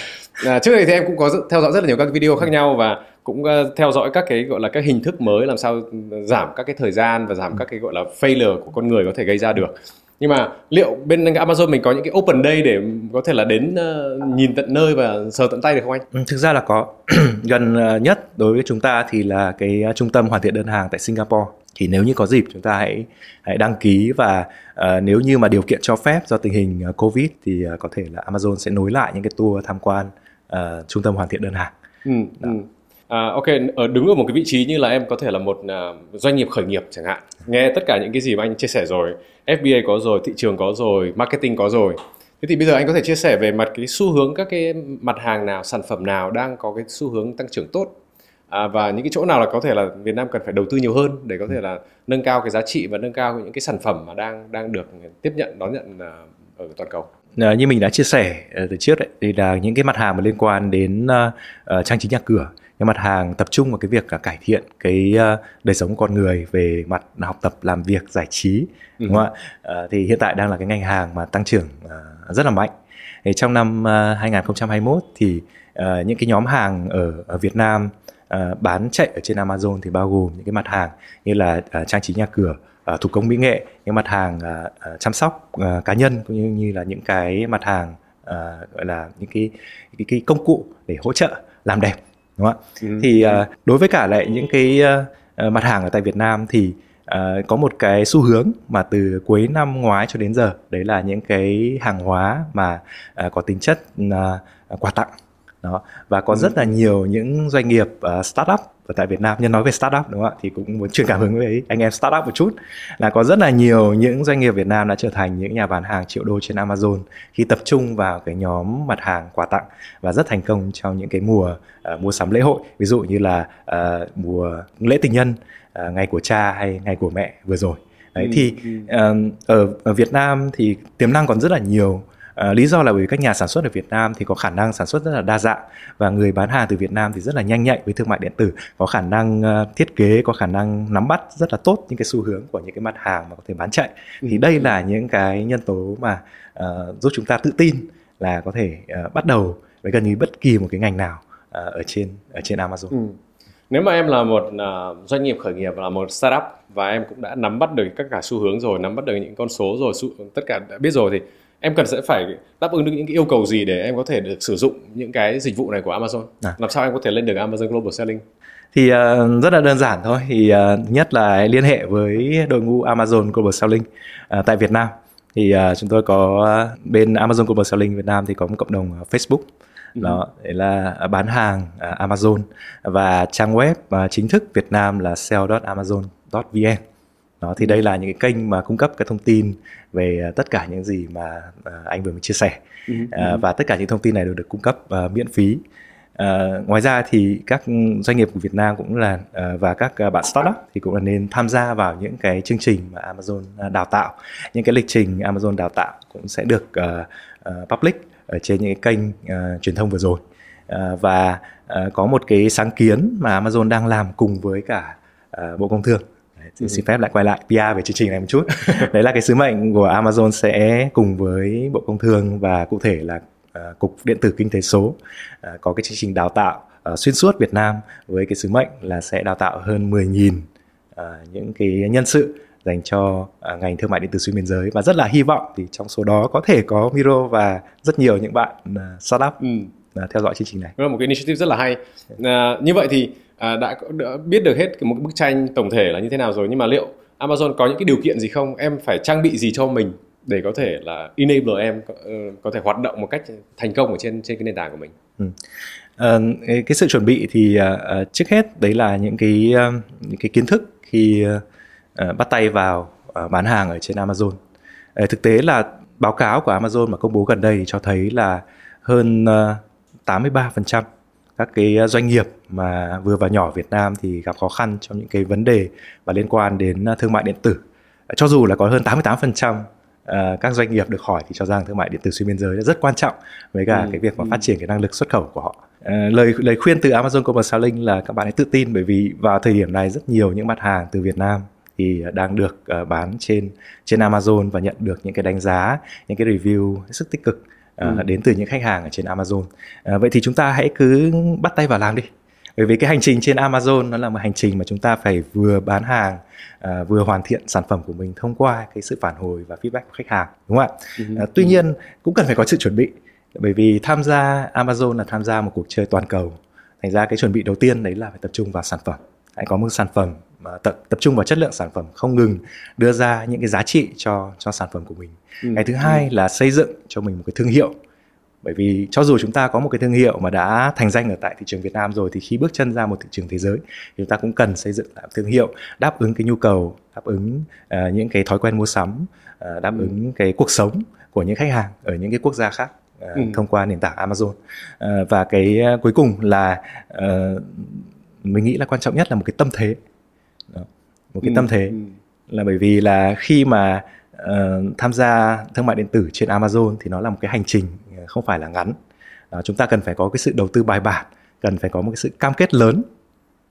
à, trước đây thì em cũng có theo dõi rất là nhiều các video khác nhau và cũng uh, theo dõi các cái gọi là các hình thức mới làm sao giảm các cái thời gian và giảm các cái gọi là failure của con người có thể gây ra được nhưng mà liệu bên Amazon mình có những cái open day để có thể là đến uh, nhìn tận nơi và sờ tận tay được không anh? Ừ, thực ra là có gần uh, nhất đối với chúng ta thì là cái uh, trung tâm hoàn thiện đơn hàng tại Singapore thì nếu như có dịp chúng ta hãy hãy đăng ký và uh, nếu như mà điều kiện cho phép do tình hình uh, covid thì uh, có thể là Amazon sẽ nối lại những cái tour tham quan uh, trung tâm hoàn thiện đơn hàng. Ừ, ừ. À, ok, ở đứng ở một cái vị trí như là em có thể là một uh, doanh nghiệp khởi nghiệp chẳng hạn. Nghe tất cả những cái gì mà anh chia sẻ rồi, FBA có rồi, thị trường có rồi, marketing có rồi. Thế thì bây giờ anh có thể chia sẻ về mặt cái xu hướng các cái mặt hàng nào, sản phẩm nào đang có cái xu hướng tăng trưởng tốt à, và những cái chỗ nào là có thể là Việt Nam cần phải đầu tư nhiều hơn để có thể là nâng cao cái giá trị và nâng cao những cái sản phẩm mà đang đang được tiếp nhận đón nhận à, ở toàn cầu. À, như mình đã chia sẻ ờ, từ trước đấy, thì là những cái mặt hàng mà liên quan đến uh, trang trí nhà cửa những mặt hàng tập trung vào cái việc uh, cải thiện cái uh, đời sống con người về mặt học tập làm việc giải trí ừ. đúng không ạ? Uh, thì hiện tại đang là cái ngành hàng mà tăng trưởng uh, rất là mạnh. Thì trong năm uh, 2021 thì những cái nhóm hàng ở, ở Việt Nam bán chạy ở trên Amazon thì bao gồm những cái mặt hàng như là trang trí nhà cửa thủ công mỹ nghệ những mặt hàng chăm sóc cá nhân cũng như như là những cái mặt hàng gọi là những cái, cái cái công cụ để hỗ trợ làm đẹp đúng không ạ ừ. thì uh, đối với cả lại những cái uh, mặt hàng ở tại Việt Nam thì uh, có một cái xu hướng mà từ cuối năm ngoái cho đến giờ đấy là những cái hàng hóa mà uh, có tính chất uh, quà tặng đó và có ừ. rất là nhiều những doanh nghiệp uh, startup ở tại Việt Nam. Nhân nói về startup đúng không ạ? Thì cũng muốn truyền cảm hứng với anh em startup một chút. Là có rất là nhiều những doanh nghiệp Việt Nam đã trở thành những nhà bán hàng triệu đô trên Amazon khi tập trung vào cái nhóm mặt hàng quà tặng và rất thành công trong những cái mùa uh, mua sắm lễ hội. Ví dụ như là uh, mùa lễ tình nhân uh, ngày của cha hay ngày của mẹ vừa rồi. Đấy ừ, thì uh, ở, ở Việt Nam thì tiềm năng còn rất là nhiều À, lý do là bởi vì các nhà sản xuất ở Việt Nam thì có khả năng sản xuất rất là đa dạng và người bán hàng từ Việt Nam thì rất là nhanh nhạy với thương mại điện tử, có khả năng uh, thiết kế, có khả năng nắm bắt rất là tốt những cái xu hướng của những cái mặt hàng mà có thể bán chạy. Ừ. Thì đây là những cái nhân tố mà uh, giúp chúng ta tự tin là có thể uh, bắt đầu với gần như bất kỳ một cái ngành nào uh, ở trên ở trên Amazon. Ừ. Nếu mà em là một uh, doanh nghiệp khởi nghiệp là một startup và em cũng đã nắm bắt được tất cả xu hướng rồi, nắm bắt được những con số rồi, tất cả đã biết rồi thì em cần sẽ phải đáp ứng được những cái yêu cầu gì để em có thể được sử dụng những cái dịch vụ này của Amazon? À. làm sao em có thể lên được Amazon Global Selling? Thì uh, rất là đơn giản thôi. Thì uh, nhất là liên hệ với đội ngũ Amazon Global Selling uh, tại Việt Nam. Thì uh, chúng tôi có uh, bên Amazon Global Selling Việt Nam thì có một cộng đồng uh, Facebook. Ừ. đó đấy là bán hàng uh, Amazon. Và trang web uh, chính thức Việt Nam là sell.amazon.vn đó thì đây là những cái kênh mà cung cấp cái thông tin về à, tất cả những gì mà à, anh vừa mới chia sẻ. Ừ, à, ừ. và tất cả những thông tin này đều được cung cấp uh, miễn phí. Ngoài ra thì các doanh nghiệp của Việt Nam cũng là và các bạn startup thì cũng là nên tham gia vào những cái chương trình mà Amazon đào tạo. Những cái lịch trình Amazon đào tạo cũng sẽ được public ở trên những cái kênh truyền thông vừa rồi. Và có một cái sáng kiến mà Amazon đang làm cùng với cả Bộ Công Thương Đấy, xin phép lại quay lại PR về chương trình này một chút đấy là cái sứ mệnh của Amazon sẽ cùng với Bộ Công Thương và cụ thể là uh, Cục Điện tử Kinh tế số uh, có cái chương trình đào tạo uh, xuyên suốt Việt Nam với cái sứ mệnh là sẽ đào tạo hơn 10.000 uh, những cái nhân sự dành cho uh, ngành thương mại điện tử xuyên biên giới và rất là hy vọng thì trong số đó có thể có Miro và rất nhiều những bạn uh, startup ừ. uh, theo dõi chương trình này. Đó là một cái initiative rất là hay. Uh, như vậy thì à, đã, đã biết được hết một bức tranh tổng thể là như thế nào rồi nhưng mà liệu Amazon có những cái điều kiện gì không? Em phải trang bị gì cho mình để có thể là enable em có, ờ, có thể hoạt động một cách thành công ở trên trên cái nền tảng của mình? Ừ. à, cái sự chuẩn bị thì uh, trước hết đấy là những cái uh, những cái kiến thức khi uh, bắt tay vào uh, bán hàng ở trên Amazon. À, thực tế là báo cáo của Amazon mà công bố gần đây thì cho thấy là hơn uh, 83% các cái ờ, doanh nghiệp mà vừa và nhỏ Việt Nam thì gặp khó khăn trong những cái vấn đề và liên quan đến ờ, thương mại điện tử. Cho dù là có hơn 88% ờ, các doanh nghiệp được hỏi thì cho rằng thương mại điện tử xuyên biên giới là rất quan trọng với cả ừ. cái việc mà ừ. phát triển cái năng lực xuất khẩu của họ. lời lời khuyên từ Amazon Global Selling là các bạn hãy tự tin bởi vì vào thời điểm này rất nhiều những mặt hàng từ Việt Nam thì đang được bán trên trên Amazon và nhận được những cái đánh giá, những cái review hết sức tích cực Ờ, ừ. đến từ những khách hàng ở trên Amazon. À, vậy thì chúng ta hãy cứ bắt tay vào làm đi. Bởi vì cái hành trình trên Amazon nó là một hành trình mà chúng ta phải vừa bán hàng, à, vừa hoàn thiện sản phẩm của mình thông qua cái sự phản hồi và feedback của khách hàng, đúng không ạ? Ừ. À, tuy nhiên cũng cần phải có sự chuẩn bị. Bởi vì tham gia Amazon là tham gia một cuộc chơi toàn cầu. Thành ra cái chuẩn bị đầu tiên đấy là phải tập trung vào sản phẩm hãy có một sản phẩm tập tập trung vào chất lượng sản phẩm không ngừng đưa ra những cái giá trị cho cho sản phẩm của mình ừ. cái thứ hai ừ. là xây dựng cho mình một cái thương hiệu bởi vì cho dù chúng ta có một cái thương hiệu mà đã thành danh ở tại thị trường Việt Nam rồi thì khi bước chân ra một thị trường thế giới thì chúng ta cũng cần xây dựng lại thương hiệu đáp ứng cái nhu cầu đáp ứng uh, những cái thói quen mua sắm uh, đáp ừ. ứng cái cuộc sống của những khách hàng ở những cái quốc gia khác uh, ừ. thông qua nền tảng Amazon uh, và cái uh, cuối cùng là uh, mình nghĩ là quan trọng nhất là một cái tâm thế Đó. một cái ừ. tâm thế ừ. là bởi vì là khi mà uh, tham gia thương mại điện tử trên Amazon thì nó là một cái hành trình không phải là ngắn uh, chúng ta cần phải có cái sự đầu tư bài bản cần phải có một cái sự cam kết lớn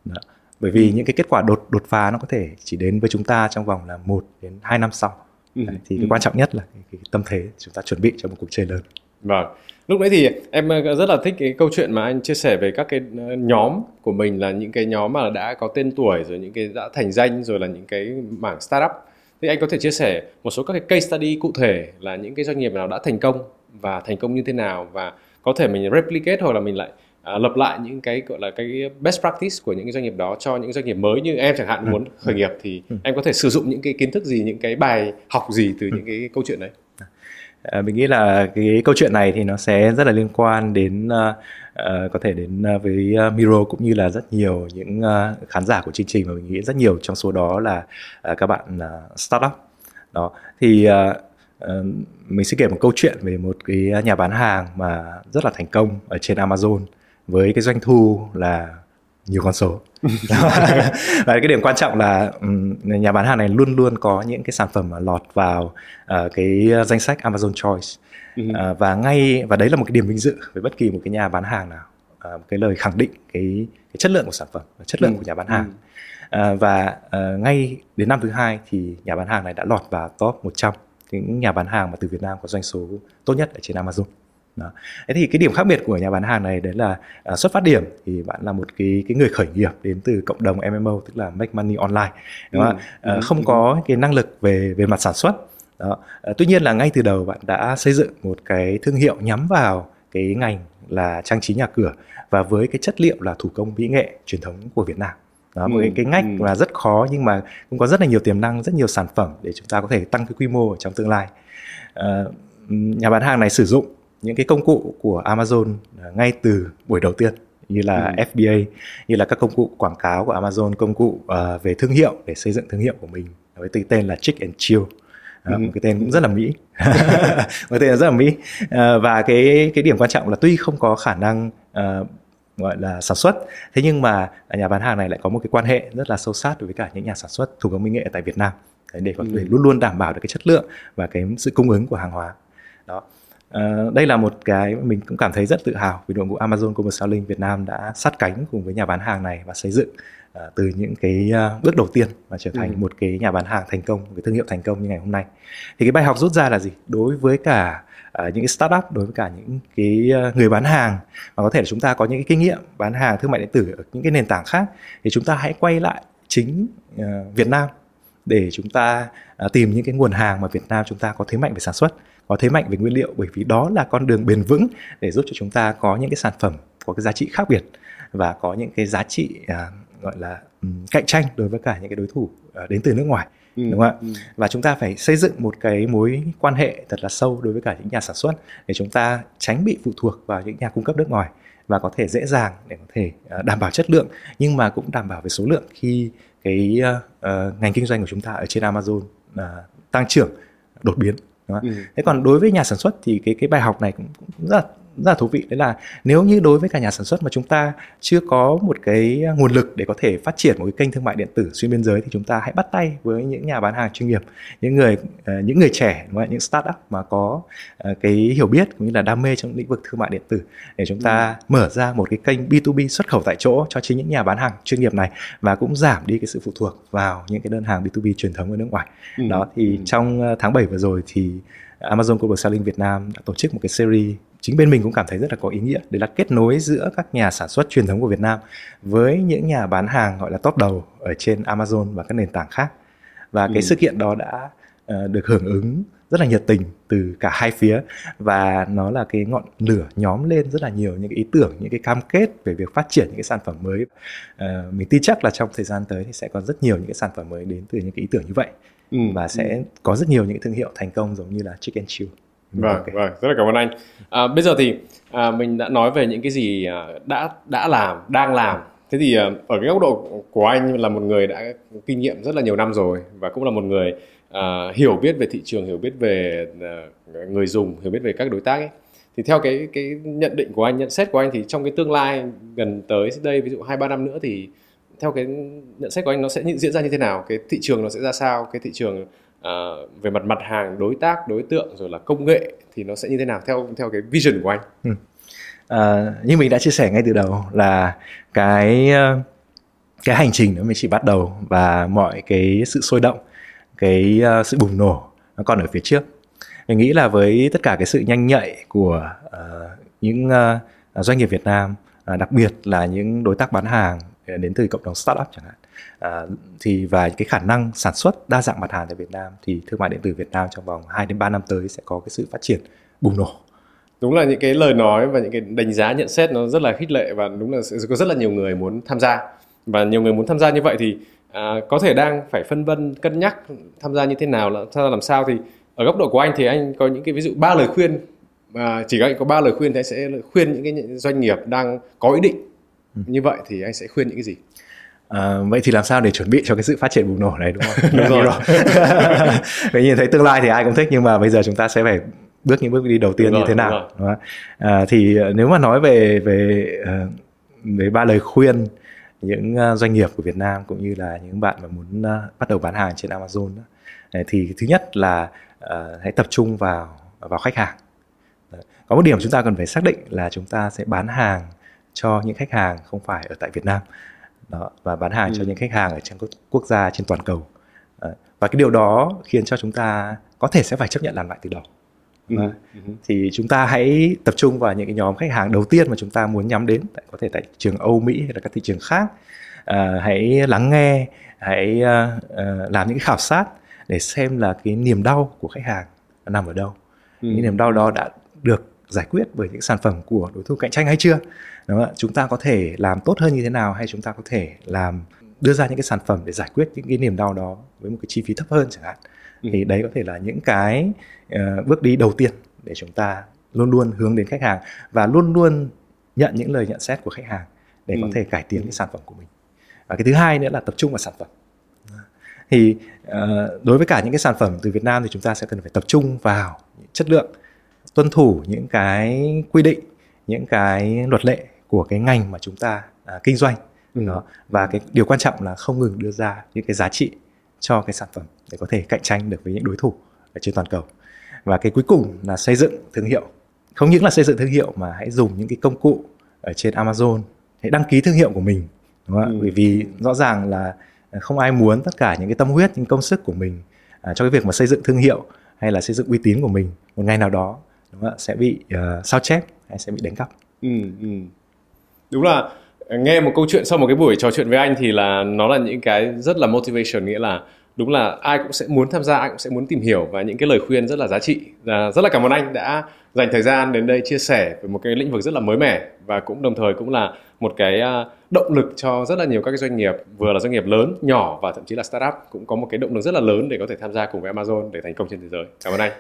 Đó. bởi vì ừ. những cái kết quả đột đột phá nó có thể chỉ đến với chúng ta trong vòng là một đến hai năm sau ừ. Đấy, thì cái ừ. quan trọng nhất là cái, cái tâm thế chúng ta chuẩn bị cho một cuộc chơi lớn vâng lúc nãy thì em ờ, rất là thích cái câu chuyện mà anh chia sẻ về các cái ờ, nhóm của mình là những cái nhóm mà đã có tên tuổi rồi những cái đã thành danh rồi là những cái mảng startup thì anh có thể chia sẻ một số các cái case study cụ thể là những cái doanh nghiệp nào đã thành công và thành công như thế nào và có thể mình replicate hoặc là mình lại à, lập lại những cái gọi là cái best practice của những cái doanh nghiệp đó cho những doanh nghiệp mới như em chẳng hạn ừ. muốn khởi nghiệp thì ừ. em có thể sử dụng những cái kiến thức gì những cái bài học gì từ những cái câu chuyện đấy À, mình nghĩ là cái câu chuyện này thì nó sẽ rất là liên quan đến uh, uh, có thể đến uh, với uh, Miro cũng như là rất nhiều những uh, khán giả của chương trình và mình nghĩ rất nhiều trong số đó là uh, các bạn uh, startup. Đó thì uh, uh, mình sẽ kể một câu chuyện về một cái nhà bán hàng mà rất là thành công ở trên Amazon với cái doanh thu là nhiều con số. Và cái điểm quan trọng là nhà bán hàng này luôn luôn có những cái sản phẩm mà lọt vào uh, cái danh sách Amazon Choice. Uh, và ngay và đấy là một cái điểm vinh dự với bất kỳ một cái nhà bán hàng nào. Uh, một cái lời khẳng định cái, cái chất lượng của sản phẩm chất lượng ừ. của nhà bán hàng. Uh, và uh, ngay đến năm thứ hai thì nhà bán hàng này đã lọt vào top 100 những nhà bán hàng mà từ Việt Nam có doanh số tốt nhất ở trên Amazon đó. Thế thì cái điểm khác biệt của nhà bán hàng này đấy là uh, xuất phát điểm thì bạn là một cái cái người khởi nghiệp đến từ cộng đồng MMO tức là make money online đúng không? Ừ, uh, không ừ. có cái năng lực về về mặt sản xuất đó. Uh, tuy nhiên là ngay từ đầu bạn đã xây dựng một cái thương hiệu nhắm vào cái ngành là trang trí nhà cửa và với cái chất liệu là thủ công mỹ nghệ truyền thống của Việt Nam đó một ừ, cái, cái ngách ừ. là rất khó nhưng mà cũng có rất là nhiều tiềm năng rất nhiều sản phẩm để chúng ta có thể tăng cái quy mô ở trong tương lai uh, nhà bán hàng này sử dụng những cái công cụ của Amazon à, ngay từ buổi đầu tiên như là ừ. FBA như là các công cụ quảng cáo của Amazon công cụ uh, về thương hiệu để xây dựng thương hiệu của mình với tên là Chick and Chill uh, ừ. một cái tên cũng rất là mỹ một cái tên rất là mỹ uh, và cái cái điểm quan trọng là tuy không có khả năng uh, gọi là sản xuất thế nhưng mà nhà bán hàng này lại có một cái quan hệ rất là sâu sát đối với cả những nhà sản xuất thủ công mỹ nghệ tại Việt Nam để có thể ừ. luôn luôn đảm bảo được cái chất lượng và cái sự cung ứng của hàng hóa đó Uh, đây là một cái mình cũng cảm thấy rất tự hào vì đội ngũ Amazon Commerce Selling Việt Nam đã sát cánh cùng với nhà bán hàng này và xây dựng uh, từ những cái uh, bước đầu tiên mà trở thành ừ. một cái nhà bán hàng thành công, một cái thương hiệu thành công như ngày hôm nay. Thì cái bài học rút ra là gì? Đối với cả uh, những cái startup, đối với cả những cái uh, người bán hàng mà có thể là chúng ta có những cái kinh nghiệm bán hàng thương mại điện tử ở những cái nền tảng khác thì chúng ta hãy quay lại chính uh, Việt Nam để chúng ta uh, tìm những cái nguồn hàng mà Việt Nam chúng ta có thế mạnh về sản xuất có thế mạnh về nguyên liệu bởi vì đó là con đường bền vững để giúp cho chúng ta có những cái sản phẩm có cái giá trị khác biệt và có những cái giá trị à, gọi là um, cạnh tranh đối với cả những cái đối thủ uh, đến từ nước ngoài ừ, đúng không ạ ừ. và chúng ta phải xây dựng một cái mối quan hệ thật là sâu đối với cả những nhà sản xuất để chúng ta tránh bị phụ thuộc vào những nhà cung cấp nước ngoài và có thể dễ dàng để có thể uh, đảm bảo chất lượng nhưng mà cũng đảm bảo về số lượng khi cái uh, uh, ngành kinh doanh của chúng ta ở trên Amazon uh, tăng trưởng đột biến đúng không? Ừ. thế còn đối với nhà sản xuất thì cái cái bài học này cũng, cũng rất là rất là thú vị đấy là nếu như đối với cả nhà sản xuất mà chúng ta chưa có một cái nguồn lực để có thể phát triển một cái kênh thương mại điện tử xuyên biên giới thì chúng ta hãy bắt tay với những nhà bán hàng chuyên nghiệp những người uh, những người trẻ đúng không? những startup mà có uh, cái hiểu biết cũng như là đam mê trong lĩnh vực thương mại điện tử để chúng ta ừ. mở ra một cái kênh B2B xuất khẩu tại chỗ cho chính những nhà bán hàng chuyên nghiệp này và cũng giảm đi cái sự phụ thuộc vào những cái đơn hàng B2B truyền thống ở nước ngoài. Ừ. Đó thì ừ. trong tháng 7 vừa rồi thì Amazon Global Selling Việt Nam đã tổ chức một cái series chính bên mình cũng cảm thấy rất là có ý nghĩa để là kết nối giữa các nhà sản xuất truyền thống của Việt Nam với những nhà bán hàng gọi là top đầu ở trên Amazon và các nền tảng khác và ừ. cái sự kiện đó đã uh, được hưởng ứng rất là nhiệt tình từ cả hai phía và nó là cái ngọn lửa nhóm lên rất là nhiều những cái ý tưởng những cái cam kết về việc phát triển những cái sản phẩm mới à, mình tin chắc là trong thời gian tới thì sẽ có rất nhiều những cái sản phẩm mới đến từ những cái ý tưởng như vậy ừ. và sẽ có rất nhiều những thương hiệu thành công giống như là Chicken Chill vâng okay. vâng rất là cảm ơn anh. À, bây giờ thì à, mình đã nói về những cái gì à, đã đã làm đang làm. Thế thì à, ở cái góc độ của anh là một người đã kinh nghiệm rất là nhiều năm rồi và cũng là một người à, hiểu biết về thị trường hiểu biết về à, người dùng hiểu biết về các đối tác ấy. Thì theo cái cái nhận định của anh nhận xét của anh thì trong cái tương lai gần tới đây ví dụ hai ba năm nữa thì theo cái nhận xét của anh nó sẽ diễn ra như thế nào? Cái thị trường nó sẽ ra sao? Cái thị trường à, về mặt mặt hàng đối tác đối tượng rồi là công nghệ thì nó sẽ như thế nào theo theo cái vision của anh ừ. à, như mình đã chia sẻ ngay từ đầu là cái ờ, cái hành trình nó mới chỉ bắt đầu và mọi cái sự sôi động cái uh, sự bùng nổ nó còn ở phía trước mình nghĩ là với tất cả cái sự nhanh nhạy của uh, những uh, doanh nghiệp Việt Nam uh, đặc biệt là những đối tác bán hàng Ờ, đến từ cộng đồng startup chẳng hạn à, thì và cái khả năng sản xuất đa dạng mặt hàng tại Việt Nam thì thương mại điện tử Việt Nam trong vòng 2 đến 3 năm tới sẽ có cái sự phát triển bùng nổ đúng là những cái lời nói và những cái đánh giá nhận xét nó rất là khích lệ và đúng là sẽ có rất là nhiều người muốn tham gia và nhiều người muốn tham gia như vậy thì à, có thể đang phải phân vân cân nhắc tham gia như thế nào là tham gia làm sao thì ở góc độ của anh thì anh có những cái ví dụ ba lời khuyên mà chỉ anh có ba lời khuyên thì anh sẽ khuyên những cái doanh nghiệp đang có ý định như vậy thì anh sẽ khuyên những cái gì À, vậy thì làm sao để chuẩn bị cho cái sự phát triển bùng nổ này đúng không? đúng rồi. Vậy nhìn thấy tương lai thì ai cũng thích nhưng mà bây giờ chúng ta sẽ phải bước những bước đi đầu tiên đúng như thế nào. Đúng À, thì nếu mà nói về về về ba lời khuyên những ờ, doanh nghiệp của Việt Nam cũng như là những bạn mà muốn ờ, bắt đầu bán hàng trên Amazon đó, thì thứ nhất là uh, hãy tập trung vào vào khách hàng. Có một điểm chúng ta cần phải xác định là chúng ta sẽ bán hàng cho những khách hàng không phải ở tại Việt Nam đó, và bán hàng ừ. cho những khách hàng ở trong các quốc gia trên toàn cầu. Và cái điều đó khiến cho chúng ta có thể sẽ phải chấp nhận làm lại từ đầu. Ừ. Ừ. thì chúng ta hãy tập trung vào những cái nhóm khách hàng đầu tiên mà chúng ta muốn nhắm đến có thể tại thị trường Âu Mỹ hay là các thị trường khác à, hãy lắng nghe hãy uh, làm những cái khảo sát để xem là cái niềm đau của khách hàng nằm ở đâu ừ. những niềm đau đó đã được giải quyết bởi những sản phẩm của đối thủ cạnh tranh hay chưa đúng không? chúng ta có thể làm tốt hơn như thế nào hay chúng ta có thể làm đưa ra những cái sản phẩm để giải quyết những cái niềm đau đó với một cái chi phí thấp hơn chẳng hạn ừ. thì đấy có thể là những cái uh, bước đi đầu tiên để chúng ta luôn luôn hướng đến khách hàng và luôn luôn nhận những lời nhận xét của khách hàng để ừ. có thể cải tiến cái sản phẩm của mình và cái thứ hai nữa là tập trung vào sản phẩm thì uh, đối với cả những cái sản phẩm từ Việt Nam thì chúng ta sẽ cần phải tập trung vào chất lượng tuân thủ những cái quy định những cái luật lệ của cái ngành mà chúng ta uh, kinh doanh ừ. đó và cái điều quan trọng là không ngừng đưa ra những cái giá trị cho cái sản phẩm để có thể cạnh tranh được với những đối thủ ở trên toàn cầu và cái cuối cùng là xây dựng thương hiệu không những là xây dựng thương hiệu mà hãy dùng những cái công cụ ở trên Amazon hãy đăng ký thương hiệu của mình đúng không? Ừ. bởi vì rõ ràng là không ai muốn tất cả những cái tâm huyết những công sức của mình à, cho cái việc mà xây dựng thương hiệu hay là xây dựng uy tín của mình một ngày nào đó đúng không? sẽ bị uh, sao chép hay sẽ bị đánh cắp ừ, ừ đúng là nghe một câu chuyện sau một cái buổi trò chuyện với anh thì là nó là những cái rất là motivation nghĩa là đúng là ai cũng sẽ muốn tham gia ai cũng sẽ muốn tìm hiểu và những cái lời khuyên rất là giá trị. À, rất là cảm ơn anh đã dành thời gian đến đây chia sẻ về một cái lĩnh vực rất là mới mẻ và cũng đồng thời cũng là một cái à, động lực cho rất là nhiều các cái doanh nghiệp vừa là doanh nghiệp lớn nhỏ và thậm chí là startup cũng có một cái động lực rất là lớn để có thể tham gia cùng với Amazon để thành công trên thế giới. Cảm ơn anh.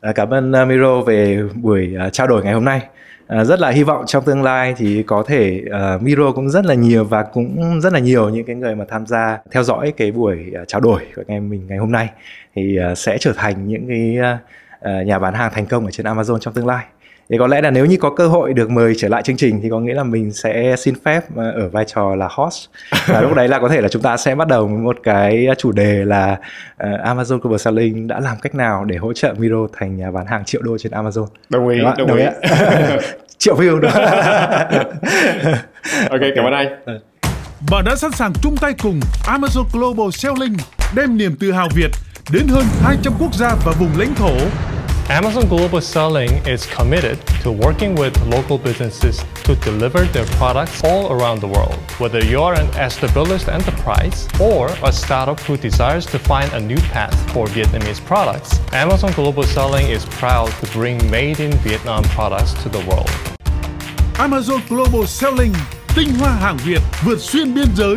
À, cảm ơn à, Miro về buổi à, trao đổi ngày hôm nay. À, rất là hy vọng trong tương lai thì có thể uh, Miro cũng rất là nhiều và cũng rất là nhiều những cái người mà tham gia theo dõi cái buổi uh, trao đổi của anh em mình ngày hôm nay. Thì uh, sẽ trở thành những cái uh, nhà bán hàng thành công ở trên Amazon trong tương lai thì có lẽ là nếu như có cơ hội được mời trở lại chương trình thì có nghĩa là mình sẽ xin phép ở vai trò là host. Và lúc đấy là có thể là chúng ta sẽ bắt đầu một cái chủ đề là uh, Amazon Global Selling đã làm cách nào để hỗ trợ Miro thành nhà bán hàng triệu đô trên Amazon? Đồng ý đồng, đồng ý, ý. triệu view đó ok cảm ơn anh. Bạn đã sẵn sàng chung tay cùng Amazon Global Selling đem niềm tự hào Việt đến hơn 200 quốc gia và vùng lãnh thổ Amazon Global Selling is committed to working with local businesses to deliver their products all around the world. Whether you're an established enterprise or a startup who desires to find a new path for Vietnamese products, Amazon Global Selling is proud to bring made in Vietnam products to the world. Amazon Global Selling, tinh hoa hàng Việt vượt xuyên biên giới.